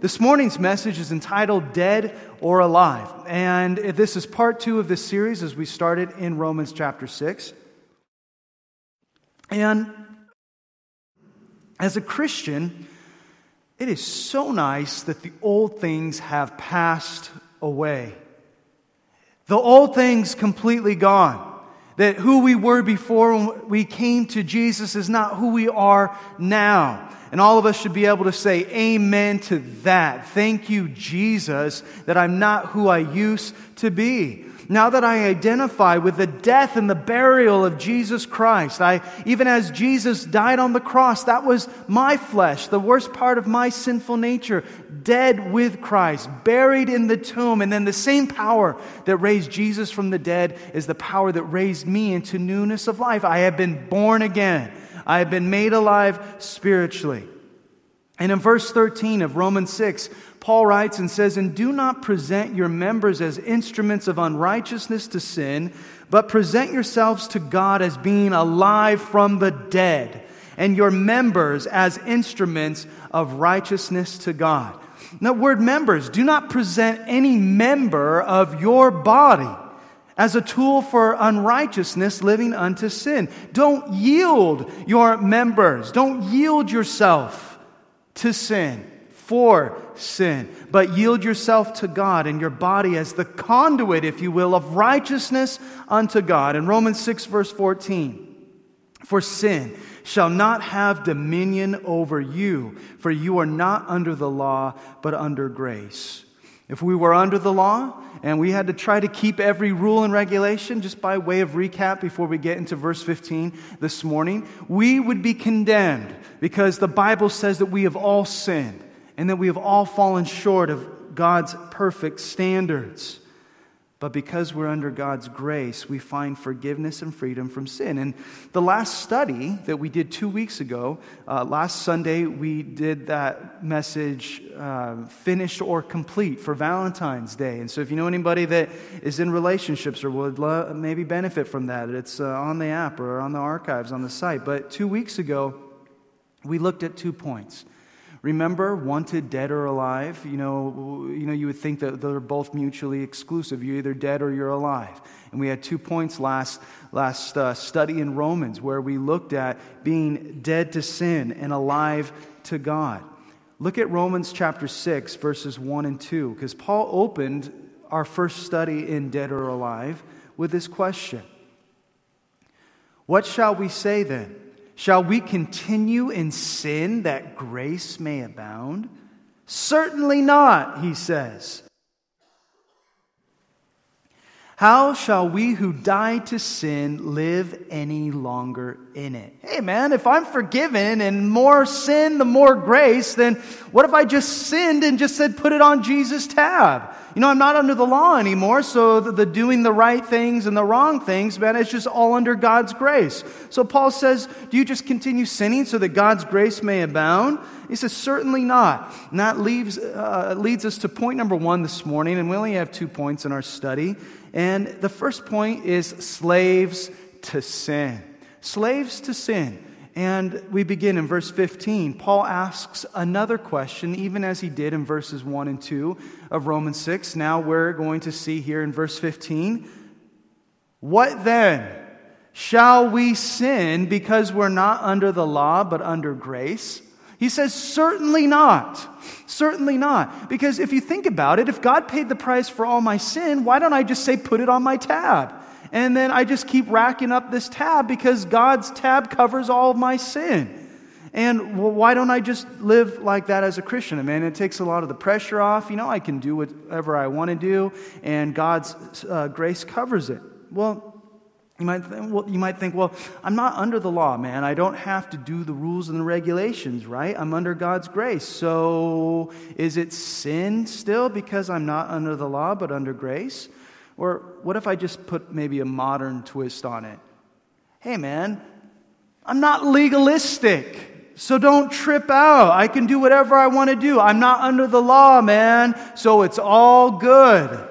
This morning's message is entitled Dead or Alive. And this is part two of this series as we started in Romans chapter 6. And as a Christian, it is so nice that the old things have passed away. The old things completely gone. That who we were before when we came to Jesus is not who we are now. And all of us should be able to say amen to that. Thank you, Jesus, that I'm not who I used to be. Now that I identify with the death and the burial of Jesus Christ, I, even as Jesus died on the cross, that was my flesh, the worst part of my sinful nature, dead with Christ, buried in the tomb. And then the same power that raised Jesus from the dead is the power that raised me into newness of life. I have been born again. I have been made alive spiritually. And in verse 13 of Romans 6, Paul writes and says, And do not present your members as instruments of unrighteousness to sin, but present yourselves to God as being alive from the dead, and your members as instruments of righteousness to God. Now, word members, do not present any member of your body as a tool for unrighteousness living unto sin. Don't yield your members, don't yield yourself to sin for sin, but yield yourself to God and your body as the conduit, if you will, of righteousness unto God. In Romans 6, verse 14, for sin shall not have dominion over you, for you are not under the law, but under grace. If we were under the law and we had to try to keep every rule and regulation, just by way of recap before we get into verse 15 this morning, we would be condemned because the Bible says that we have all sinned and that we have all fallen short of God's perfect standards. But because we're under God's grace, we find forgiveness and freedom from sin. And the last study that we did two weeks ago, uh, last Sunday, we did that message, uh, finished or complete, for Valentine's Day. And so if you know anybody that is in relationships or would lo- maybe benefit from that, it's uh, on the app or on the archives on the site. But two weeks ago, we looked at two points. Remember, wanted, dead or alive? You know, you know, you would think that they're both mutually exclusive. You're either dead or you're alive. And we had two points last, last uh, study in Romans where we looked at being dead to sin and alive to God. Look at Romans chapter 6, verses 1 and 2, because Paul opened our first study in Dead or Alive with this question What shall we say then? Shall we continue in sin that grace may abound? Certainly not, he says. How shall we who died to sin live any longer in it? Hey man, if I'm forgiven and more sin, the more grace, then what if I just sinned and just said, put it on Jesus' tab? You know, I'm not under the law anymore, so the, the doing the right things and the wrong things, man, it's just all under God's grace. So Paul says, do you just continue sinning so that God's grace may abound? He says, certainly not. And that leaves, uh, leads us to point number one this morning, and we only have two points in our study. And the first point is slaves to sin. Slaves to sin. And we begin in verse 15. Paul asks another question, even as he did in verses 1 and 2 of Romans 6. Now we're going to see here in verse 15 What then? Shall we sin because we're not under the law but under grace? He says, Certainly not. Certainly not. Because if you think about it, if God paid the price for all my sin, why don't I just say, Put it on my tab? And then I just keep racking up this tab because God's tab covers all of my sin. And why don't I just live like that as a Christian? I mean, it takes a lot of the pressure off. You know, I can do whatever I want to do, and God's uh, grace covers it. Well, you might, th- well, you might think, well, I'm not under the law, man. I don't have to do the rules and the regulations, right? I'm under God's grace. So is it sin still because I'm not under the law but under grace? Or what if I just put maybe a modern twist on it? Hey, man, I'm not legalistic. So don't trip out. I can do whatever I want to do. I'm not under the law, man. So it's all good.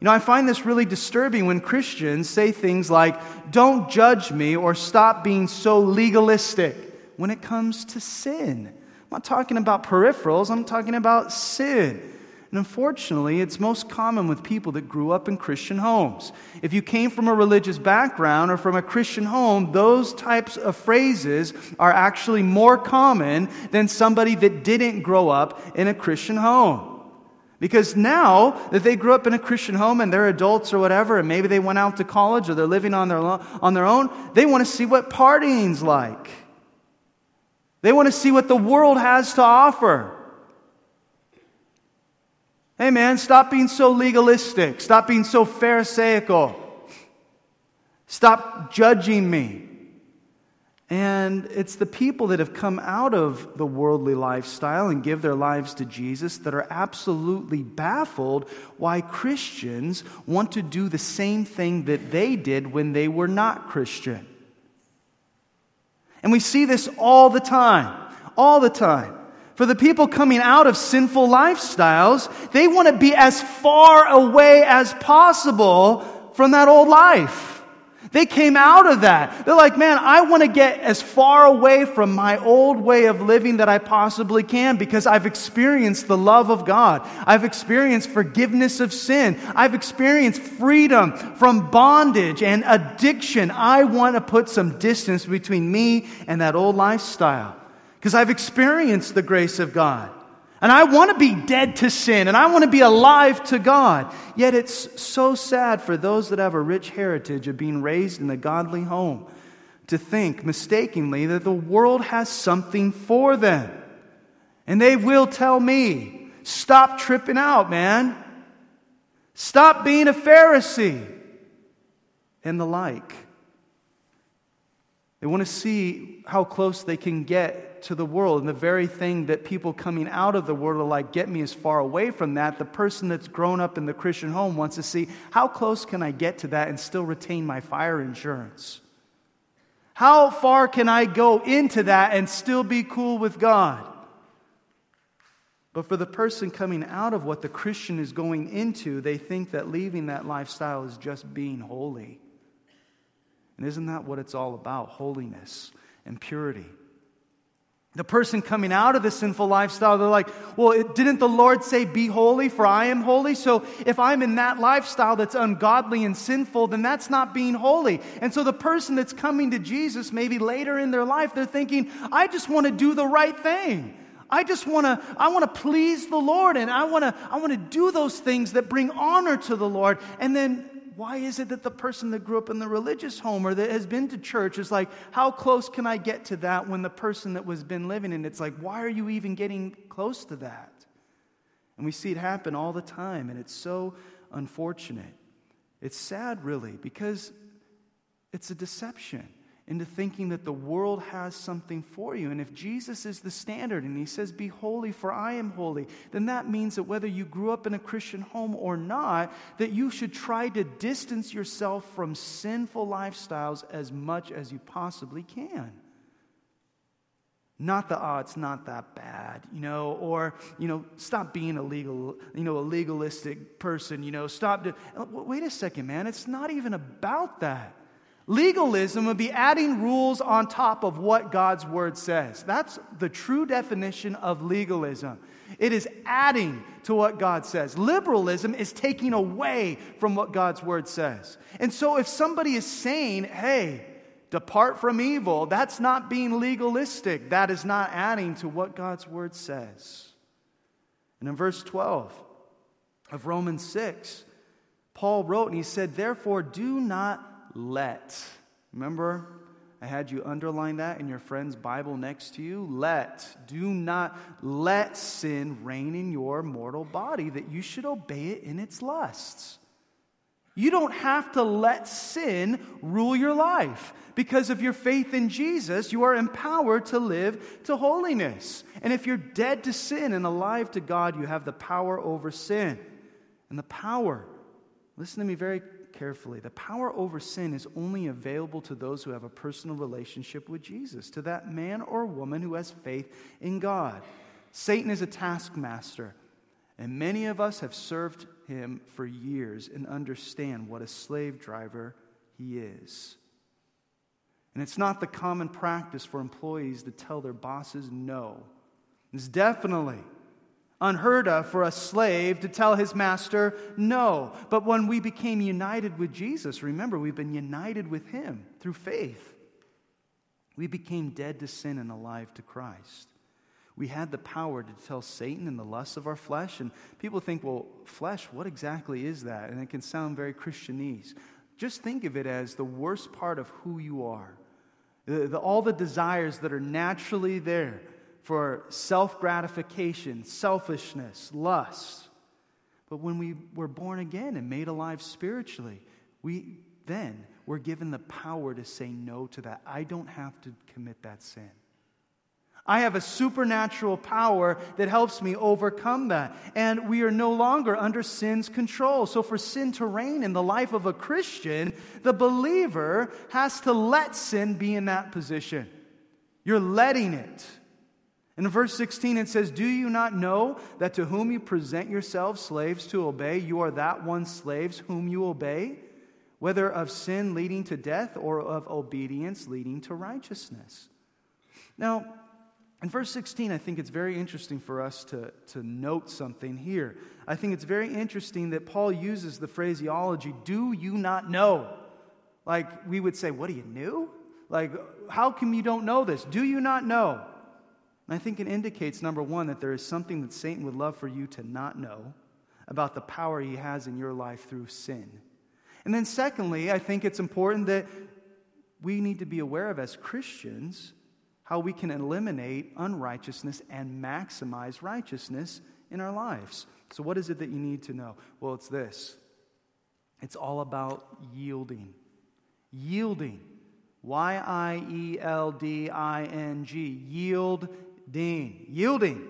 You know, I find this really disturbing when Christians say things like, don't judge me or stop being so legalistic when it comes to sin. I'm not talking about peripherals, I'm talking about sin. And unfortunately, it's most common with people that grew up in Christian homes. If you came from a religious background or from a Christian home, those types of phrases are actually more common than somebody that didn't grow up in a Christian home. Because now that they grew up in a Christian home and they're adults or whatever, and maybe they went out to college or they're living on their, on their own, they want to see what partying's like. They want to see what the world has to offer. Hey man, stop being so legalistic. Stop being so Pharisaical. Stop judging me. And it's the people that have come out of the worldly lifestyle and give their lives to Jesus that are absolutely baffled why Christians want to do the same thing that they did when they were not Christian. And we see this all the time, all the time. For the people coming out of sinful lifestyles, they want to be as far away as possible from that old life. They came out of that. They're like, man, I want to get as far away from my old way of living that I possibly can because I've experienced the love of God. I've experienced forgiveness of sin. I've experienced freedom from bondage and addiction. I want to put some distance between me and that old lifestyle because I've experienced the grace of God. And I want to be dead to sin and I want to be alive to God. Yet it's so sad for those that have a rich heritage of being raised in a godly home to think mistakenly that the world has something for them. And they will tell me, stop tripping out, man. Stop being a Pharisee. And the like. They want to see how close they can get to the world. And the very thing that people coming out of the world are like, get me as far away from that. The person that's grown up in the Christian home wants to see how close can I get to that and still retain my fire insurance? How far can I go into that and still be cool with God? But for the person coming out of what the Christian is going into, they think that leaving that lifestyle is just being holy. And isn't that what it's all about? Holiness and purity. The person coming out of the sinful lifestyle, they're like, well, it, didn't the Lord say, be holy, for I am holy? So if I'm in that lifestyle that's ungodly and sinful, then that's not being holy. And so the person that's coming to Jesus, maybe later in their life, they're thinking, I just want to do the right thing. I just want to I want to please the Lord and I want to I want to do those things that bring honor to the Lord. And then why is it that the person that grew up in the religious home or that has been to church is like, how close can I get to that when the person that was been living in it's like, why are you even getting close to that? And we see it happen all the time, and it's so unfortunate. It's sad, really, because it's a deception into thinking that the world has something for you. And if Jesus is the standard and he says, Be holy, for I am holy, then that means that whether you grew up in a Christian home or not, that you should try to distance yourself from sinful lifestyles as much as you possibly can. Not the, oh, it's not that bad, you know, or, you know, stop being a legal, you know, a legalistic person, you know, stop. To, wait a second, man, it's not even about that. Legalism would be adding rules on top of what God's word says. That's the true definition of legalism. It is adding to what God says. Liberalism is taking away from what God's word says. And so if somebody is saying, hey, depart from evil, that's not being legalistic. That is not adding to what God's word says. And in verse 12 of Romans 6, Paul wrote and he said, Therefore, do not let. Remember, I had you underline that in your friend's Bible next to you. Let. Do not let sin reign in your mortal body, that you should obey it in its lusts. You don't have to let sin rule your life. Because of your faith in Jesus, you are empowered to live to holiness. And if you're dead to sin and alive to God, you have the power over sin. And the power, listen to me very carefully. The power over sin is only available to those who have a personal relationship with Jesus, to that man or woman who has faith in God. Satan is a taskmaster, and many of us have served him for years and understand what a slave driver he is. And it's not the common practice for employees to tell their bosses no. It's definitely unheard of for a slave to tell his master no. But when we became united with Jesus, remember, we've been united with him through faith. We became dead to sin and alive to Christ. We had the power to tell Satan and the lusts of our flesh. And people think, well, flesh, what exactly is that? And it can sound very Christianese. Just think of it as the worst part of who you are. The, the, all the desires that are naturally there for self gratification, selfishness, lust. But when we were born again and made alive spiritually, we then were given the power to say no to that. I don't have to commit that sin. I have a supernatural power that helps me overcome that. And we are no longer under sin's control. So, for sin to reign in the life of a Christian, the believer has to let sin be in that position. You're letting it. In verse 16, it says, Do you not know that to whom you present yourselves slaves to obey, you are that one slaves whom you obey, whether of sin leading to death or of obedience leading to righteousness? Now, in verse 16, I think it's very interesting for us to, to note something here. I think it's very interesting that Paul uses the phraseology, do you not know? Like we would say, what do you know? Like, how come you don't know this? Do you not know? And I think it indicates, number one, that there is something that Satan would love for you to not know about the power he has in your life through sin. And then, secondly, I think it's important that we need to be aware of as Christians how we can eliminate unrighteousness and maximize righteousness in our lives. So, what is it that you need to know? Well, it's this it's all about yielding. Yielding. Y I E L D I N G. Yielding. Yielding.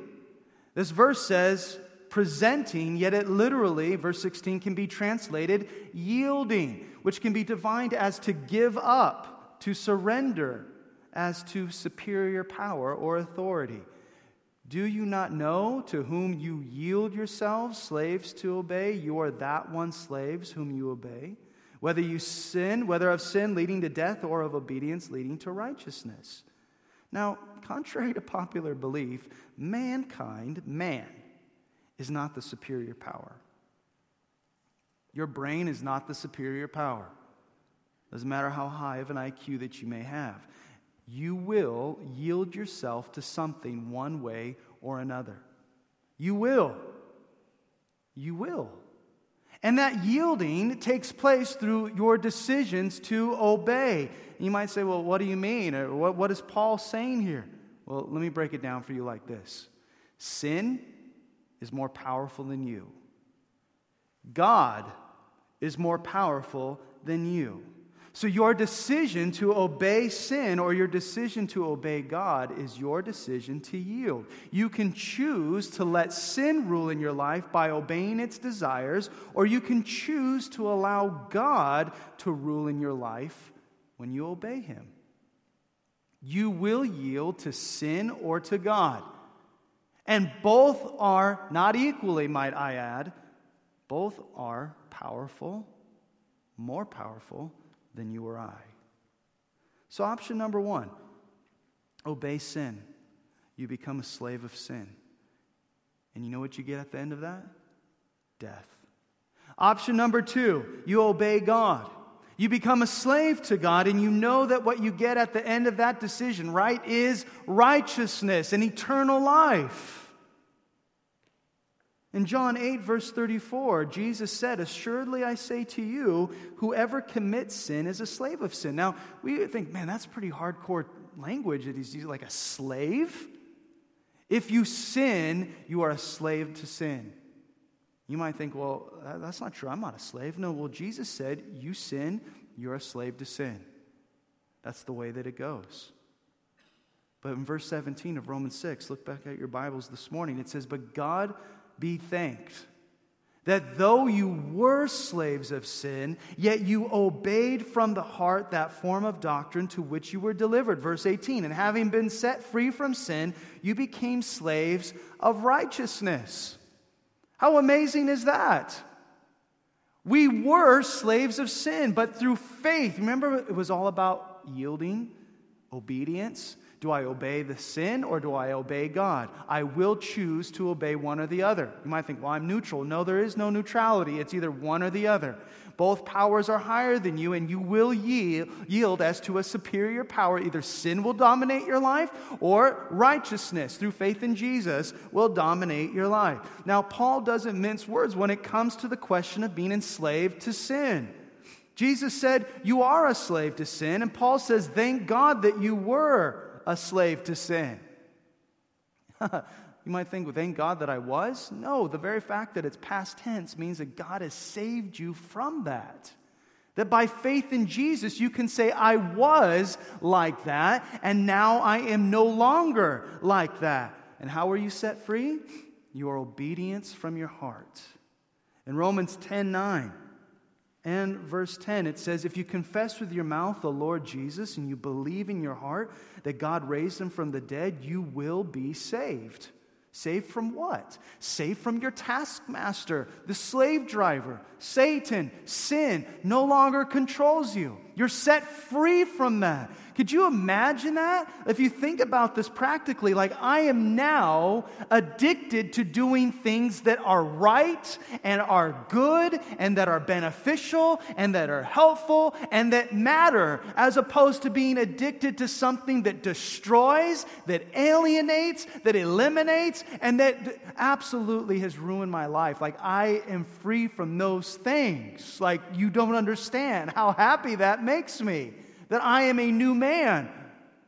This verse says presenting, yet it literally, verse 16, can be translated yielding, which can be defined as to give up, to surrender as to superior power or authority. Do you not know to whom you yield yourselves, slaves to obey? You are that one slaves whom you obey. Whether you sin, whether of sin leading to death or of obedience leading to righteousness. Now, contrary to popular belief, mankind, man, is not the superior power. Your brain is not the superior power. Doesn't matter how high of an IQ that you may have you will yield yourself to something one way or another. You will. You will. And that yielding takes place through your decisions to obey. You might say, well, what do you mean? Or what, what is Paul saying here? Well, let me break it down for you like this Sin is more powerful than you, God is more powerful than you. So, your decision to obey sin or your decision to obey God is your decision to yield. You can choose to let sin rule in your life by obeying its desires, or you can choose to allow God to rule in your life when you obey Him. You will yield to sin or to God. And both are not equally, might I add, both are powerful, more powerful than you or I. So, option number one obey sin. You become a slave of sin. And you know what you get at the end of that? Death. Option number two, you obey God. You become a slave to God, and you know that what you get at the end of that decision, right, is righteousness and eternal life. In John 8, verse 34, Jesus said, Assuredly I say to you, whoever commits sin is a slave of sin. Now, we think, man, that's pretty hardcore language that he's using, like a slave. If you sin, you are a slave to sin. You might think, well, that's not true. I'm not a slave. No, well, Jesus said, You sin, you're a slave to sin. That's the way that it goes. But in verse 17 of Romans 6, look back at your Bibles this morning, it says, But God be thanked that though you were slaves of sin, yet you obeyed from the heart that form of doctrine to which you were delivered. Verse 18, and having been set free from sin, you became slaves of righteousness. How amazing is that? We were slaves of sin, but through faith, remember it was all about yielding, obedience. Do I obey the sin or do I obey God? I will choose to obey one or the other. You might think, well, I'm neutral. No, there is no neutrality. It's either one or the other. Both powers are higher than you, and you will yield as to a superior power. Either sin will dominate your life or righteousness through faith in Jesus will dominate your life. Now, Paul doesn't mince words when it comes to the question of being enslaved to sin. Jesus said, You are a slave to sin. And Paul says, Thank God that you were a slave to sin. you might think, well, thank God that I was. No, the very fact that it's past tense means that God has saved you from that. That by faith in Jesus, you can say, I was like that, and now I am no longer like that. And how are you set free? Your obedience from your heart. In Romans 10 9, and verse 10, it says, If you confess with your mouth the Lord Jesus and you believe in your heart that God raised him from the dead, you will be saved. Saved from what? Saved from your taskmaster, the slave driver. Satan, sin, no longer controls you. You're set free from that. Could you imagine that? If you think about this practically, like I am now addicted to doing things that are right and are good and that are beneficial and that are helpful and that matter, as opposed to being addicted to something that destroys, that alienates, that eliminates, and that absolutely has ruined my life. Like I am free from those things. Like you don't understand how happy that makes me that I am a new man,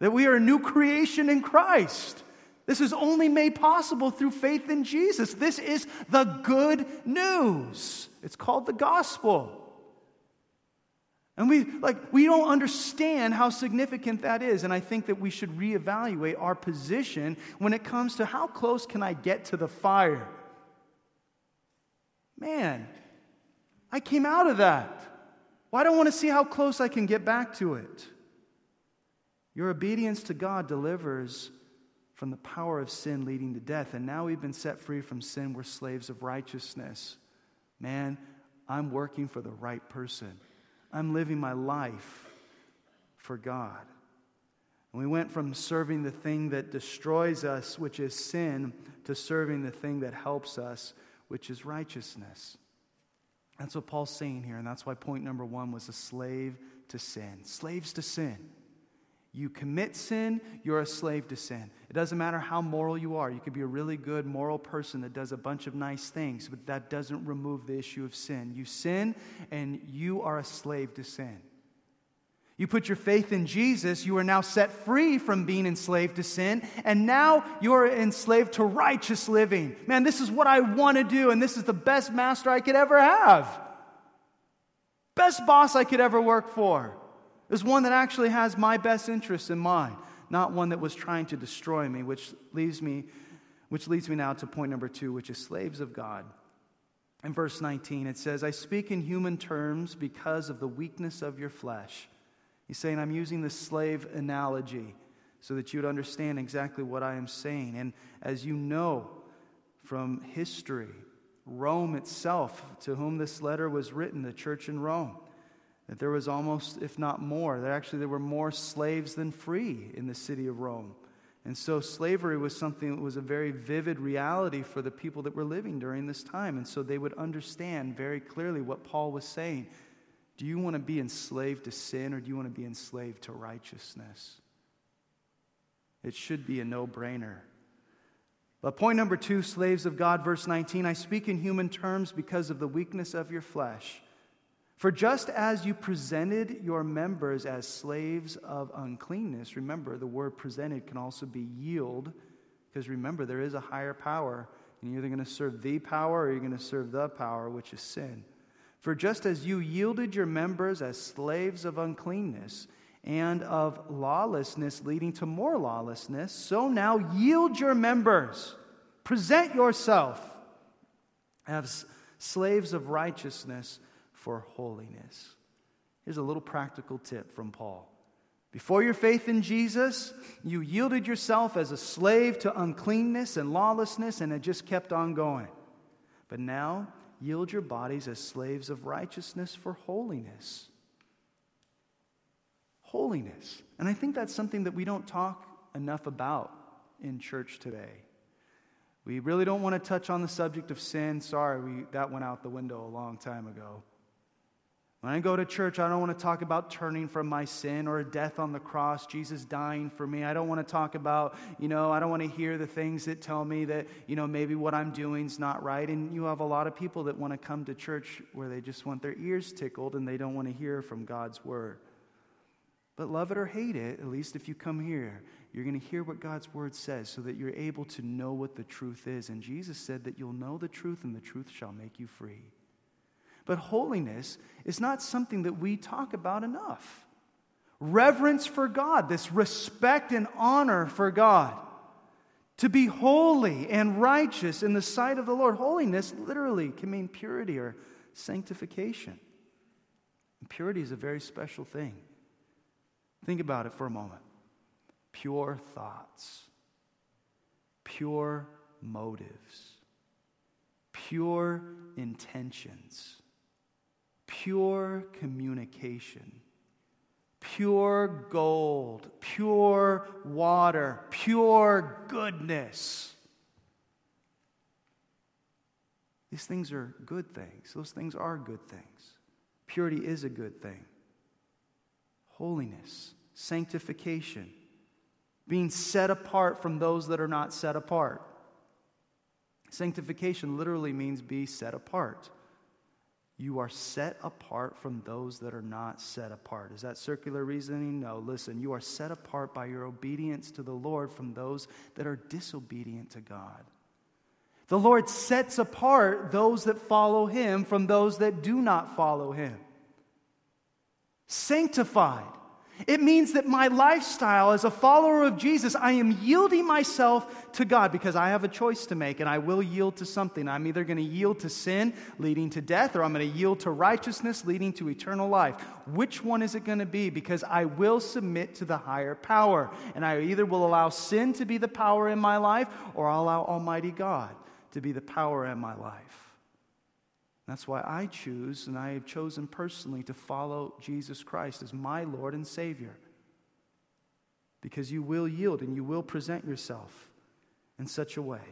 that we are a new creation in Christ. This is only made possible through faith in Jesus. This is the good news. It's called the gospel. And we like we don't understand how significant that is and I think that we should reevaluate our position when it comes to how close can I get to the fire? Man, I came out of that. Well, I don't want to see how close I can get back to it. Your obedience to God delivers from the power of sin leading to death. And now we've been set free from sin. We're slaves of righteousness. Man, I'm working for the right person. I'm living my life for God. And we went from serving the thing that destroys us, which is sin, to serving the thing that helps us, which is righteousness. That's what Paul's saying here, and that's why point number one was a slave to sin. Slaves to sin. You commit sin, you're a slave to sin. It doesn't matter how moral you are. You could be a really good moral person that does a bunch of nice things, but that doesn't remove the issue of sin. You sin, and you are a slave to sin. You put your faith in Jesus, you are now set free from being enslaved to sin, and now you're enslaved to righteous living. Man, this is what I want to do, and this is the best master I could ever have. Best boss I could ever work for is one that actually has my best interests in mind, not one that was trying to destroy me, which leaves me, which leads me now to point number two, which is slaves of God. In verse 19, it says, I speak in human terms because of the weakness of your flesh. He's saying, I'm using the slave analogy so that you'd understand exactly what I am saying. And as you know from history, Rome itself, to whom this letter was written, the church in Rome, that there was almost, if not more, that actually there were more slaves than free in the city of Rome. And so slavery was something that was a very vivid reality for the people that were living during this time. And so they would understand very clearly what Paul was saying. Do you want to be enslaved to sin or do you want to be enslaved to righteousness? It should be a no brainer. But point number two, slaves of God, verse 19 I speak in human terms because of the weakness of your flesh. For just as you presented your members as slaves of uncleanness, remember the word presented can also be yield, because remember there is a higher power, and you're either going to serve the power or you're going to serve the power, which is sin. For just as you yielded your members as slaves of uncleanness and of lawlessness, leading to more lawlessness, so now yield your members. Present yourself as slaves of righteousness for holiness. Here's a little practical tip from Paul. Before your faith in Jesus, you yielded yourself as a slave to uncleanness and lawlessness, and it just kept on going. But now, yield your bodies as slaves of righteousness for holiness. Holiness. And I think that's something that we don't talk enough about in church today. We really don't want to touch on the subject of sin. Sorry, we, that went out the window a long time ago. When I go to church, I don't want to talk about turning from my sin or death on the cross, Jesus dying for me. I don't want to talk about, you know, I don't want to hear the things that tell me that, you know, maybe what I'm doing is not right. And you have a lot of people that want to come to church where they just want their ears tickled and they don't want to hear from God's word. But love it or hate it, at least if you come here, you're going to hear what God's word says so that you're able to know what the truth is. And Jesus said that you'll know the truth and the truth shall make you free. But holiness is not something that we talk about enough. Reverence for God, this respect and honor for God. To be holy and righteous in the sight of the Lord. Holiness literally can mean purity or sanctification. And purity is a very special thing. Think about it for a moment. Pure thoughts, pure motives, pure intentions pure communication, pure gold, pure water, pure goodness. These things are good things. Those things are good things. Purity is a good thing. Holiness, sanctification, being set apart from those that are not set apart. Sanctification literally means be set apart. You are set apart from those that are not set apart. Is that circular reasoning? No. Listen, you are set apart by your obedience to the Lord from those that are disobedient to God. The Lord sets apart those that follow Him from those that do not follow Him. Sanctified. It means that my lifestyle as a follower of Jesus, I am yielding myself to God because I have a choice to make and I will yield to something. I'm either going to yield to sin, leading to death, or I'm going to yield to righteousness, leading to eternal life. Which one is it going to be? Because I will submit to the higher power. And I either will allow sin to be the power in my life or I'll allow Almighty God to be the power in my life. That's why I choose, and I have chosen personally to follow Jesus Christ as my Lord and Savior. Because you will yield and you will present yourself in such a way.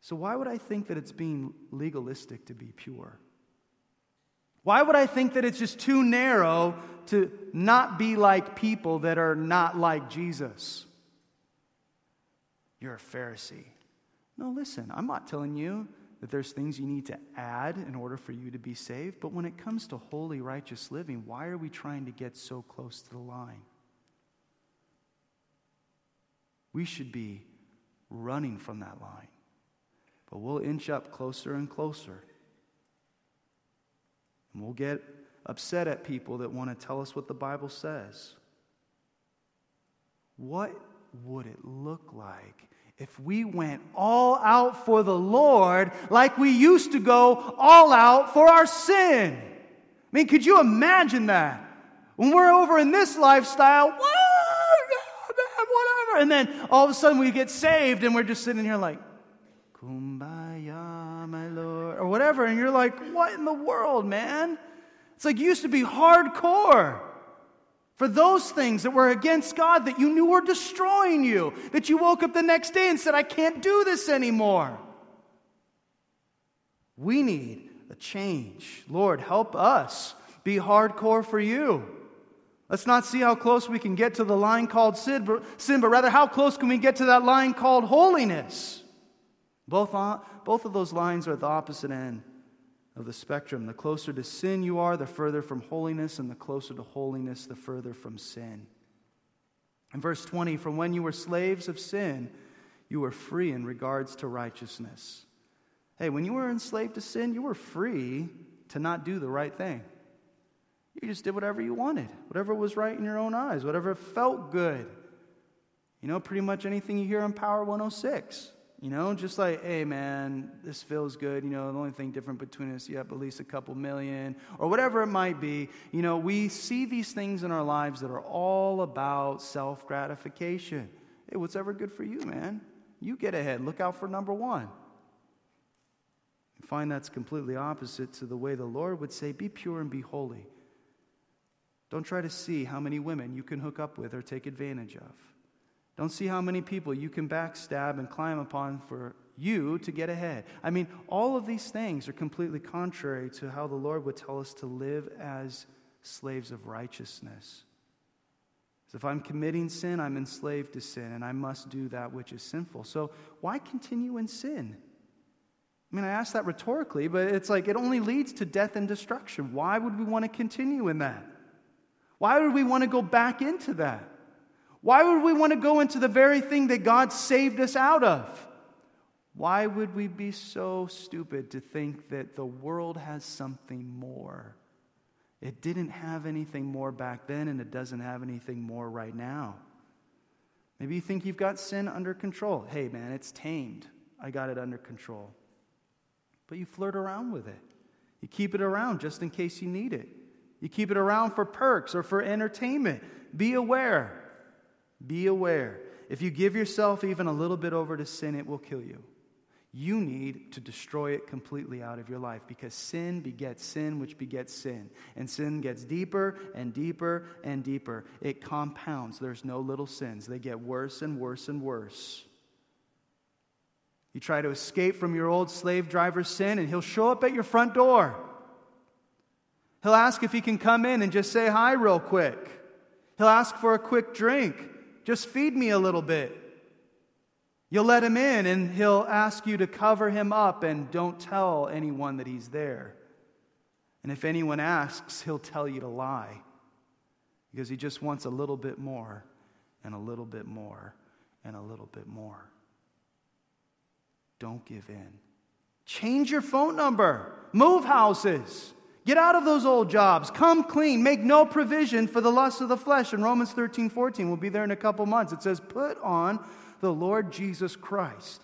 So, why would I think that it's being legalistic to be pure? Why would I think that it's just too narrow to not be like people that are not like Jesus? You're a Pharisee. No, listen, I'm not telling you that there's things you need to add in order for you to be saved. But when it comes to holy, righteous living, why are we trying to get so close to the line? We should be running from that line. But we'll inch up closer and closer. And we'll get upset at people that want to tell us what the Bible says. What would it look like if we went all out for the Lord like we used to go all out for our sin. I mean, could you imagine that? When we're over in this lifestyle, whatever, and then all of a sudden we get saved and we're just sitting here like, Kumbaya, my Lord, or whatever, and you're like, what in the world, man? It's like you used to be hardcore for those things that were against God that you knew were destroying you, that you woke up the next day and said, I can't do this anymore. We need a change. Lord, help us be hardcore for you. Let's not see how close we can get to the line called sin, but rather how close can we get to that line called holiness? Both, uh, both of those lines are at the opposite end of the spectrum. The closer to sin you are, the further from holiness, and the closer to holiness, the further from sin. In verse 20, from when you were slaves of sin, you were free in regards to righteousness. Hey, when you were enslaved to sin, you were free to not do the right thing. You just did whatever you wanted, whatever was right in your own eyes, whatever felt good. You know, pretty much anything you hear on Power 106. You know, just like, hey man, this feels good. You know, the only thing different between us, you at least a couple million, or whatever it might be. You know, we see these things in our lives that are all about self gratification. Hey, what's ever good for you, man? You get ahead. Look out for number one. You find that's completely opposite to the way the Lord would say, be pure and be holy. Don't try to see how many women you can hook up with or take advantage of. Don't see how many people you can backstab and climb upon for you to get ahead. I mean, all of these things are completely contrary to how the Lord would tell us to live as slaves of righteousness. So if I'm committing sin, I'm enslaved to sin, and I must do that which is sinful. So why continue in sin? I mean, I ask that rhetorically, but it's like it only leads to death and destruction. Why would we want to continue in that? Why would we want to go back into that? Why would we want to go into the very thing that God saved us out of? Why would we be so stupid to think that the world has something more? It didn't have anything more back then, and it doesn't have anything more right now. Maybe you think you've got sin under control. Hey, man, it's tamed. I got it under control. But you flirt around with it. You keep it around just in case you need it. You keep it around for perks or for entertainment. Be aware. Be aware. If you give yourself even a little bit over to sin, it will kill you. You need to destroy it completely out of your life because sin begets sin, which begets sin. And sin gets deeper and deeper and deeper. It compounds. There's no little sins, they get worse and worse and worse. You try to escape from your old slave driver's sin, and he'll show up at your front door. He'll ask if he can come in and just say hi real quick. He'll ask for a quick drink. Just feed me a little bit. You'll let him in and he'll ask you to cover him up and don't tell anyone that he's there. And if anyone asks, he'll tell you to lie because he just wants a little bit more and a little bit more and a little bit more. Don't give in. Change your phone number, move houses. Get out of those old jobs. Come clean. Make no provision for the lust of the flesh. In Romans 13, 14, we'll be there in a couple months. It says, Put on the Lord Jesus Christ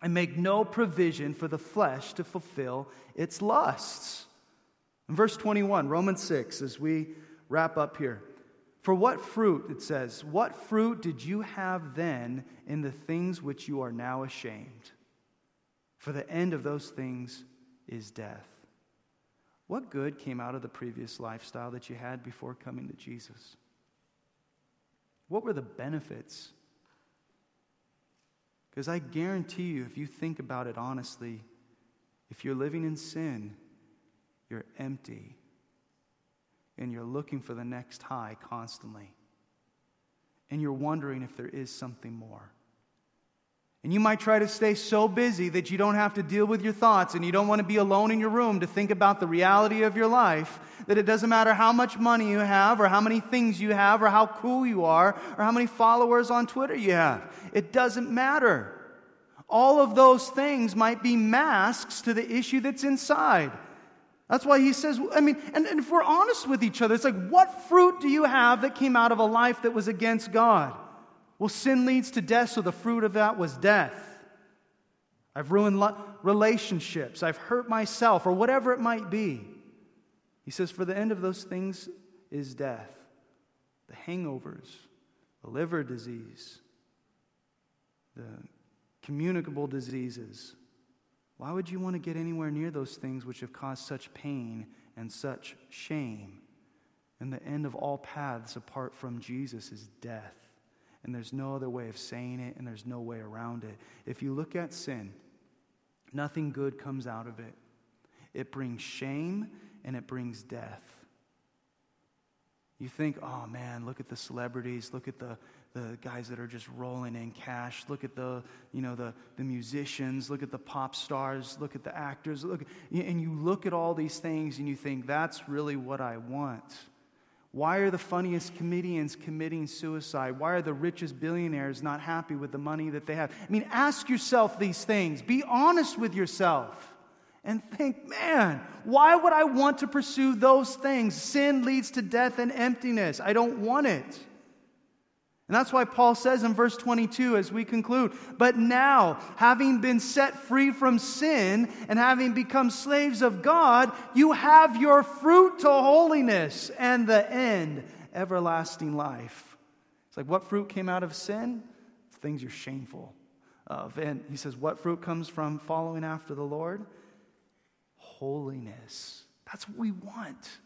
and make no provision for the flesh to fulfill its lusts. In verse 21, Romans 6, as we wrap up here. For what fruit, it says, what fruit did you have then in the things which you are now ashamed? For the end of those things is death. What good came out of the previous lifestyle that you had before coming to Jesus? What were the benefits? Because I guarantee you, if you think about it honestly, if you're living in sin, you're empty and you're looking for the next high constantly. And you're wondering if there is something more. And you might try to stay so busy that you don't have to deal with your thoughts and you don't want to be alone in your room to think about the reality of your life. That it doesn't matter how much money you have or how many things you have or how cool you are or how many followers on Twitter you have. It doesn't matter. All of those things might be masks to the issue that's inside. That's why he says, I mean, and, and if we're honest with each other, it's like, what fruit do you have that came out of a life that was against God? Well, sin leads to death, so the fruit of that was death. I've ruined relationships, I've hurt myself, or whatever it might be. He says, For the end of those things is death. The hangovers, the liver disease, the communicable diseases. Why would you want to get anywhere near those things which have caused such pain and such shame? And the end of all paths apart from Jesus is death and there's no other way of saying it, and there's no way around it. If you look at sin, nothing good comes out of it. It brings shame and it brings death. You think, oh man, look at the celebrities, look at the, the guys that are just rolling in cash, look at the, you know, the, the musicians, look at the pop stars, look at the actors, look, and you look at all these things and you think, that's really what I want. Why are the funniest comedians committing suicide? Why are the richest billionaires not happy with the money that they have? I mean, ask yourself these things. Be honest with yourself and think, man, why would I want to pursue those things? Sin leads to death and emptiness. I don't want it. And that's why Paul says in verse 22 as we conclude, but now, having been set free from sin and having become slaves of God, you have your fruit to holiness and the end, everlasting life. It's like, what fruit came out of sin? Things you're shameful of. And he says, what fruit comes from following after the Lord? Holiness. That's what we want.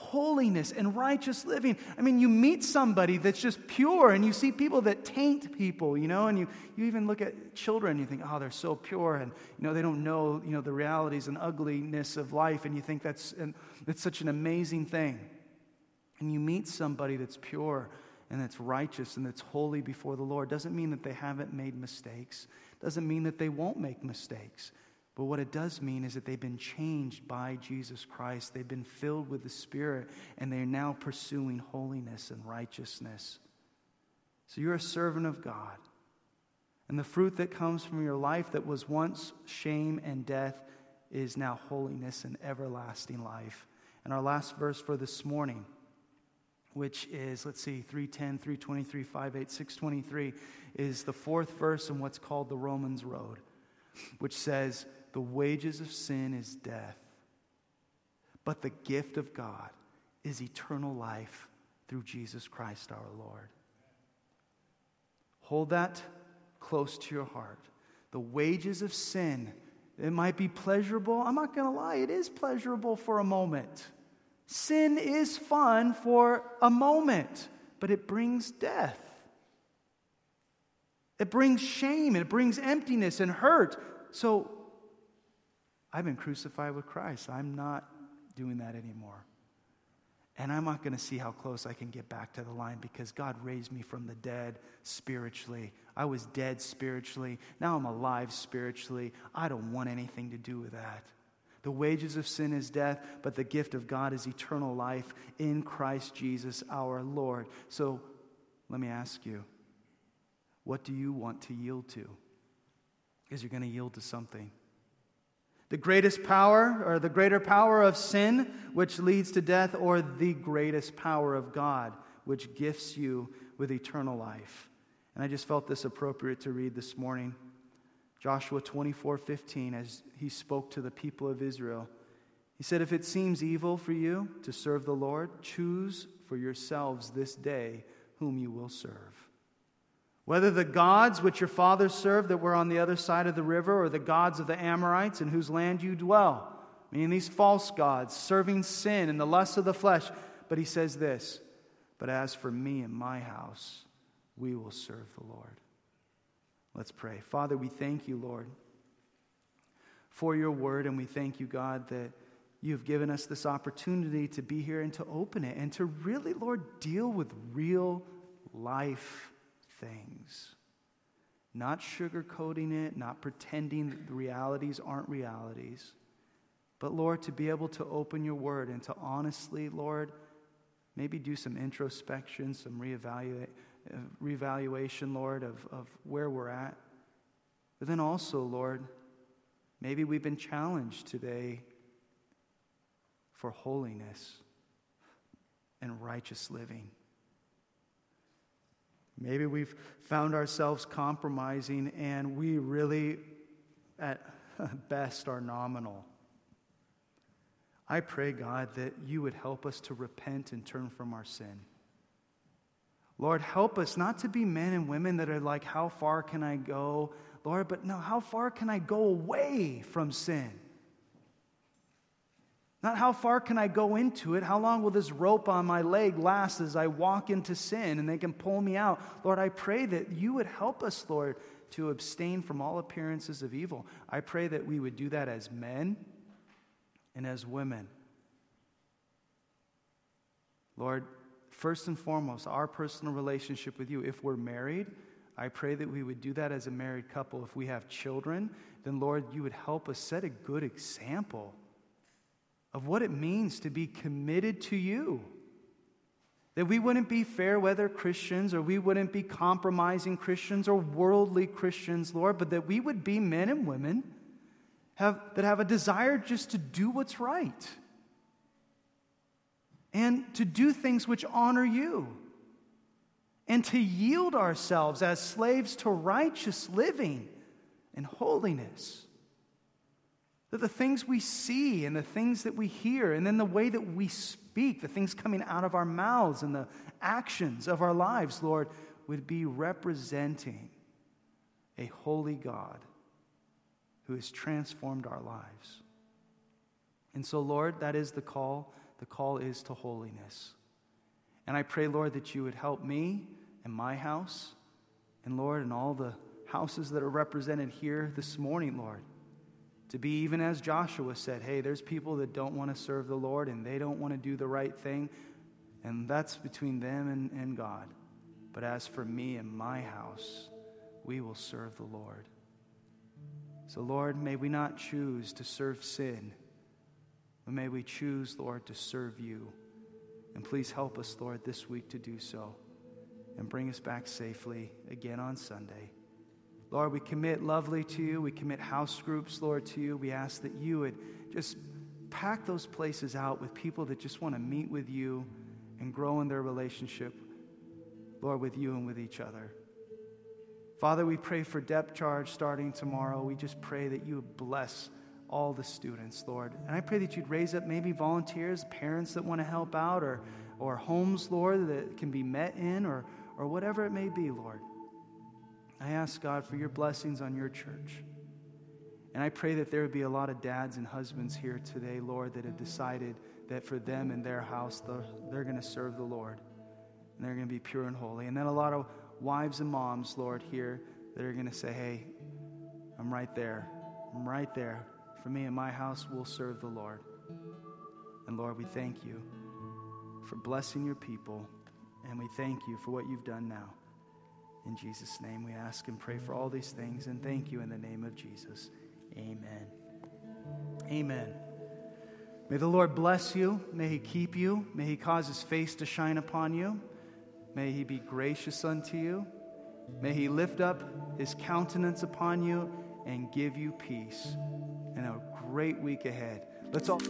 Holiness and righteous living. I mean, you meet somebody that's just pure, and you see people that taint people, you know, and you, you even look at children, and you think, oh, they're so pure, and, you know, they don't know, you know, the realities and ugliness of life, and you think that's, and that's such an amazing thing. And you meet somebody that's pure and that's righteous and that's holy before the Lord. Doesn't mean that they haven't made mistakes, doesn't mean that they won't make mistakes. But what it does mean is that they've been changed by Jesus Christ. They've been filled with the Spirit, and they're now pursuing holiness and righteousness. So you're a servant of God. And the fruit that comes from your life that was once shame and death is now holiness and everlasting life. And our last verse for this morning, which is, let's see, 310, 323, 58, 623, is the fourth verse in what's called the Romans Road, which says, the wages of sin is death, but the gift of God is eternal life through Jesus Christ our Lord. Hold that close to your heart. The wages of sin, it might be pleasurable. I'm not going to lie, it is pleasurable for a moment. Sin is fun for a moment, but it brings death. It brings shame, it brings emptiness and hurt. So I've been crucified with Christ. I'm not doing that anymore. And I'm not going to see how close I can get back to the line because God raised me from the dead spiritually. I was dead spiritually. Now I'm alive spiritually. I don't want anything to do with that. The wages of sin is death, but the gift of God is eternal life in Christ Jesus our Lord. So let me ask you what do you want to yield to? Because you're going to yield to something. The greatest power, or the greater power of sin, which leads to death, or the greatest power of God, which gifts you with eternal life. And I just felt this appropriate to read this morning. Joshua 24 15, as he spoke to the people of Israel. He said, If it seems evil for you to serve the Lord, choose for yourselves this day whom you will serve. Whether the gods which your fathers served that were on the other side of the river, or the gods of the Amorites in whose land you dwell, meaning these false gods, serving sin and the lust of the flesh. But he says this But as for me and my house, we will serve the Lord. Let's pray. Father, we thank you, Lord, for your word, and we thank you, God, that you have given us this opportunity to be here and to open it and to really, Lord, deal with real life things. Not sugarcoating it, not pretending that the realities aren't realities. But Lord, to be able to open your word and to honestly, Lord, maybe do some introspection, some reevaluate, uh, reevaluation, Lord, of, of where we're at. But then also, Lord, maybe we've been challenged today for holiness and righteous living. Maybe we've found ourselves compromising and we really, at best, are nominal. I pray, God, that you would help us to repent and turn from our sin. Lord, help us not to be men and women that are like, how far can I go? Lord, but no, how far can I go away from sin? Not how far can I go into it? How long will this rope on my leg last as I walk into sin and they can pull me out? Lord, I pray that you would help us, Lord, to abstain from all appearances of evil. I pray that we would do that as men and as women. Lord, first and foremost, our personal relationship with you. If we're married, I pray that we would do that as a married couple. If we have children, then Lord, you would help us set a good example of what it means to be committed to you. That we wouldn't be fair weather Christians or we wouldn't be compromising Christians or worldly Christians, Lord, but that we would be men and women have, that have a desire just to do what's right and to do things which honor you and to yield ourselves as slaves to righteous living and holiness. That the things we see and the things that we hear, and then the way that we speak, the things coming out of our mouths and the actions of our lives, Lord, would be representing a holy God who has transformed our lives. And so, Lord, that is the call The call is to holiness. And I pray, Lord, that you would help me and my house, and Lord, and all the houses that are represented here this morning, Lord, to be even as Joshua said, hey, there's people that don't want to serve the Lord and they don't want to do the right thing, and that's between them and, and God. But as for me and my house, we will serve the Lord. So, Lord, may we not choose to serve sin, but may we choose, Lord, to serve you. And please help us, Lord, this week to do so and bring us back safely again on Sunday. Lord, we commit lovely to you. We commit house groups, Lord, to you. We ask that you would just pack those places out with people that just want to meet with you and grow in their relationship, Lord, with you and with each other. Father, we pray for depth charge starting tomorrow. We just pray that you would bless all the students, Lord. And I pray that you'd raise up maybe volunteers, parents that want to help out, or, or homes, Lord, that can be met in, or, or whatever it may be, Lord. I ask God for your blessings on your church. And I pray that there would be a lot of dads and husbands here today, Lord, that have decided that for them and their house, they're, they're going to serve the Lord. And they're going to be pure and holy. And then a lot of wives and moms, Lord, here that are going to say, hey, I'm right there. I'm right there. For me and my house, we'll serve the Lord. And Lord, we thank you for blessing your people. And we thank you for what you've done now. In Jesus' name, we ask and pray for all these things and thank you in the name of Jesus. Amen. Amen. May the Lord bless you. May he keep you. May he cause his face to shine upon you. May he be gracious unto you. May he lift up his countenance upon you and give you peace and a great week ahead. Let's all.